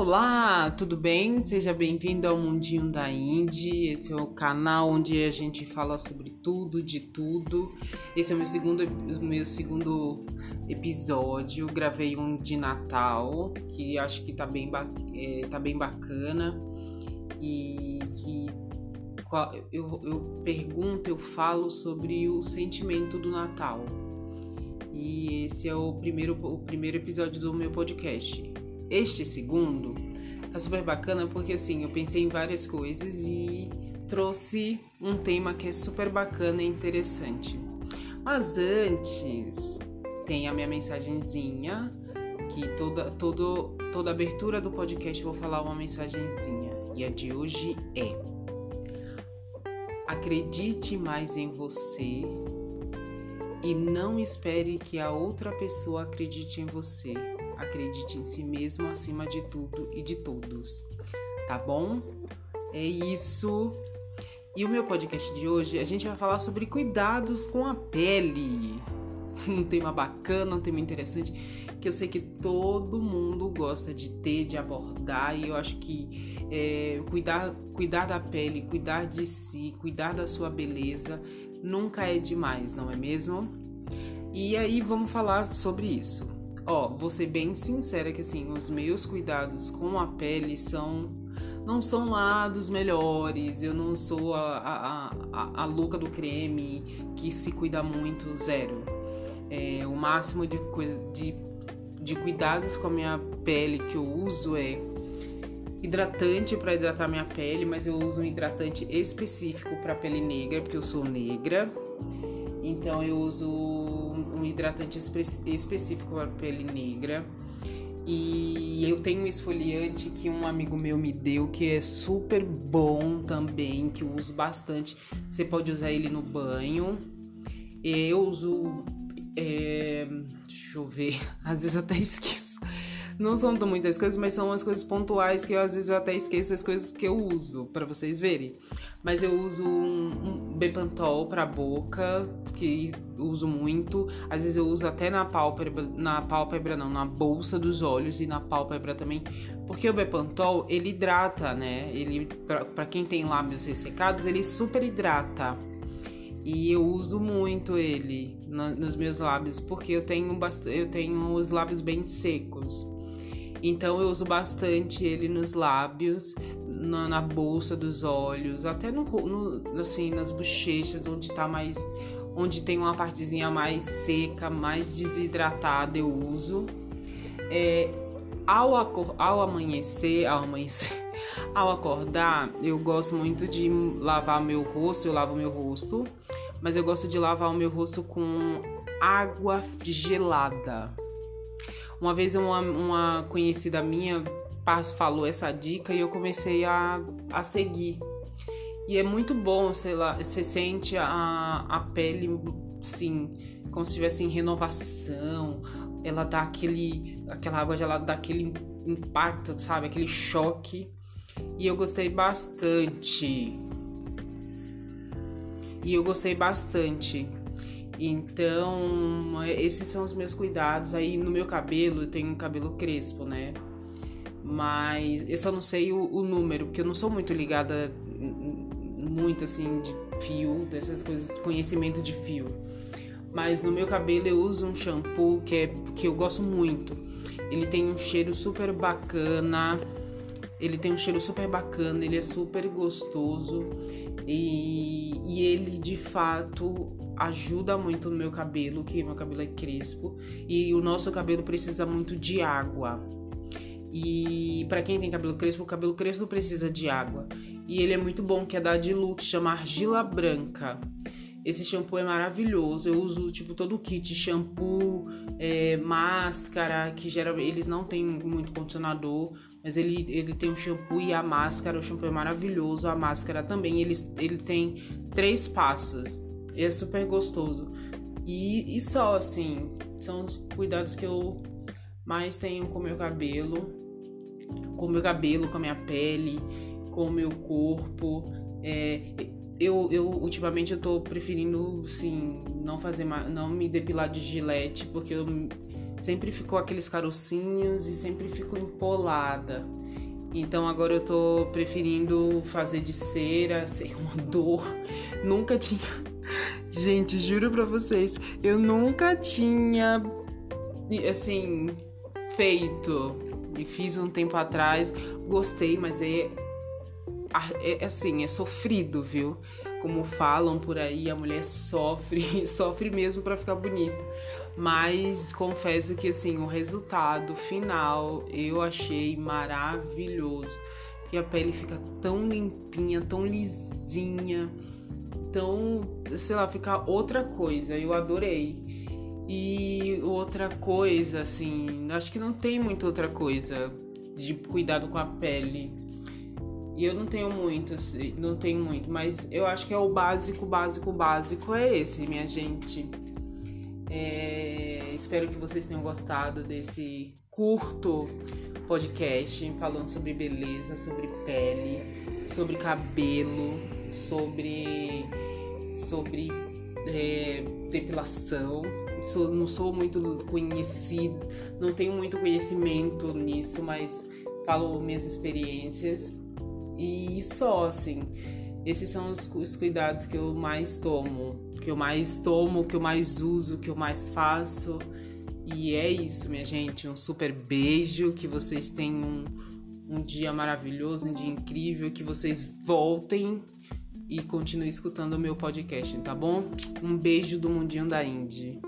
Olá, tudo bem? Seja bem-vindo ao Mundinho da Indie. Esse é o canal onde a gente fala sobre tudo, de tudo. Esse é o meu segundo, meu segundo episódio. Gravei um de Natal, que acho que tá bem, é, tá bem bacana. E que eu, eu pergunto, eu falo sobre o sentimento do Natal. E esse é o primeiro, o primeiro episódio do meu podcast. Este segundo tá super bacana porque assim, eu pensei em várias coisas e trouxe um tema que é super bacana e interessante. Mas antes, tem a minha mensagenzinha, que toda, todo, toda abertura do podcast eu vou falar uma mensagenzinha. E a de hoje é: Acredite mais em você e não espere que a outra pessoa acredite em você acredite em si mesmo acima de tudo e de todos. Tá bom? É isso. E o meu podcast de hoje, a gente vai falar sobre cuidados com a pele. Um tema bacana, um tema interessante, que eu sei que todo mundo gosta de ter, de abordar, e eu acho que é, cuidar, cuidar da pele, cuidar de si, cuidar da sua beleza, nunca é demais, não é mesmo? E aí vamos falar sobre isso. Ó, vou ser bem sincera que assim, os meus cuidados com a pele são não são lá dos melhores. Eu não sou a, a, a, a louca do creme que se cuida muito, zero. É, o máximo de coisa de, de cuidados com a minha pele que eu uso é hidratante para hidratar minha pele, mas eu uso um hidratante específico para pele negra, porque eu sou negra. Então eu uso um hidratante espe específico para pele negra. E eu tenho um esfoliante que um amigo meu me deu, que é super bom também, que eu uso bastante. Você pode usar ele no banho. Eu uso. É, deixa eu ver, às vezes até esqueço. Não são muitas coisas, mas são umas coisas pontuais que eu às vezes eu até esqueço as coisas que eu uso, para vocês verem. Mas eu uso um, um Bepantol pra boca, que uso muito. Às vezes eu uso até na pálpebra, na pálpebra não, na bolsa dos olhos e na pálpebra também. Porque o Bepantol, ele hidrata, né? Ele, para quem tem lábios ressecados, ele super hidrata. E eu uso muito ele nos meus lábios, porque eu tenho, bastante, eu tenho os lábios bem secos. Então eu uso bastante ele nos lábios, na, na bolsa dos olhos, até no, no, assim nas bochechas onde tá mais onde tem uma partezinha mais seca, mais desidratada, eu uso. É, ao, ao amanhecer, ao amanhecer, ao acordar, eu gosto muito de lavar meu rosto, eu lavo meu rosto, mas eu gosto de lavar o meu rosto com água gelada. Uma vez uma, uma conhecida minha falou essa dica e eu comecei a, a seguir. E é muito bom, sei lá, você sente a, a pele, sim, como se tivesse em renovação. Ela dá aquele, aquela água gelada dá aquele impacto, sabe? Aquele choque. E eu gostei bastante. E eu gostei bastante. Então, esses são os meus cuidados. Aí no meu cabelo, eu tenho um cabelo crespo, né? Mas eu só não sei o, o número, porque eu não sou muito ligada muito assim de fio, dessas coisas, conhecimento de fio. Mas no meu cabelo eu uso um shampoo que, é, que eu gosto muito. Ele tem um cheiro super bacana. Ele tem um cheiro super bacana, ele é super gostoso e, e ele de fato ajuda muito no meu cabelo, que meu cabelo é crespo, e o nosso cabelo precisa muito de água. E para quem tem cabelo crespo, o cabelo crespo precisa de água. E ele é muito bom, que é da Dilu, chama Argila Branca. Esse shampoo é maravilhoso. Eu uso tipo todo o kit, shampoo, é, máscara, que geralmente eles não têm muito condicionador, mas ele, ele tem o shampoo e a máscara. O shampoo é maravilhoso, a máscara também. Ele, ele tem três passos é super gostoso. E, e só, assim, são os cuidados que eu mais tenho com o meu cabelo, com o meu cabelo, com a minha pele, com o meu corpo. É, eu, eu ultimamente eu tô preferindo, sim, não fazer não me depilar de gilete, porque eu sempre ficou aqueles carocinhos e sempre fico empolada. Então agora eu tô preferindo fazer de cera, sem uma dor. Nunca tinha. Gente, juro pra vocês, eu nunca tinha assim feito e fiz um tempo atrás. Gostei, mas é, é assim, é sofrido, viu? Como falam por aí, a mulher sofre, sofre mesmo para ficar bonita. Mas confesso que assim, o resultado final eu achei maravilhoso. Que a pele fica tão limpinha, tão lisinha, tão, sei lá, fica outra coisa. Eu adorei. E outra coisa, assim, acho que não tem muita outra coisa de cuidado com a pele. E eu não tenho muito, assim, não tenho muito, mas eu acho que é o básico, básico, básico é esse, minha gente. É, espero que vocês tenham gostado desse curto podcast falando sobre beleza, sobre pele, sobre cabelo, sobre sobre é, depilação. Sou, não sou muito conhecido, não tenho muito conhecimento nisso, mas falo minhas experiências e só assim. Esses são os, os cuidados que eu mais tomo, que eu mais tomo, que eu mais uso, que eu mais faço. E é isso, minha gente. Um super beijo. Que vocês tenham um, um dia maravilhoso, um dia incrível. Que vocês voltem e continuem escutando o meu podcast, tá bom? Um beijo do Mundinho da Indy.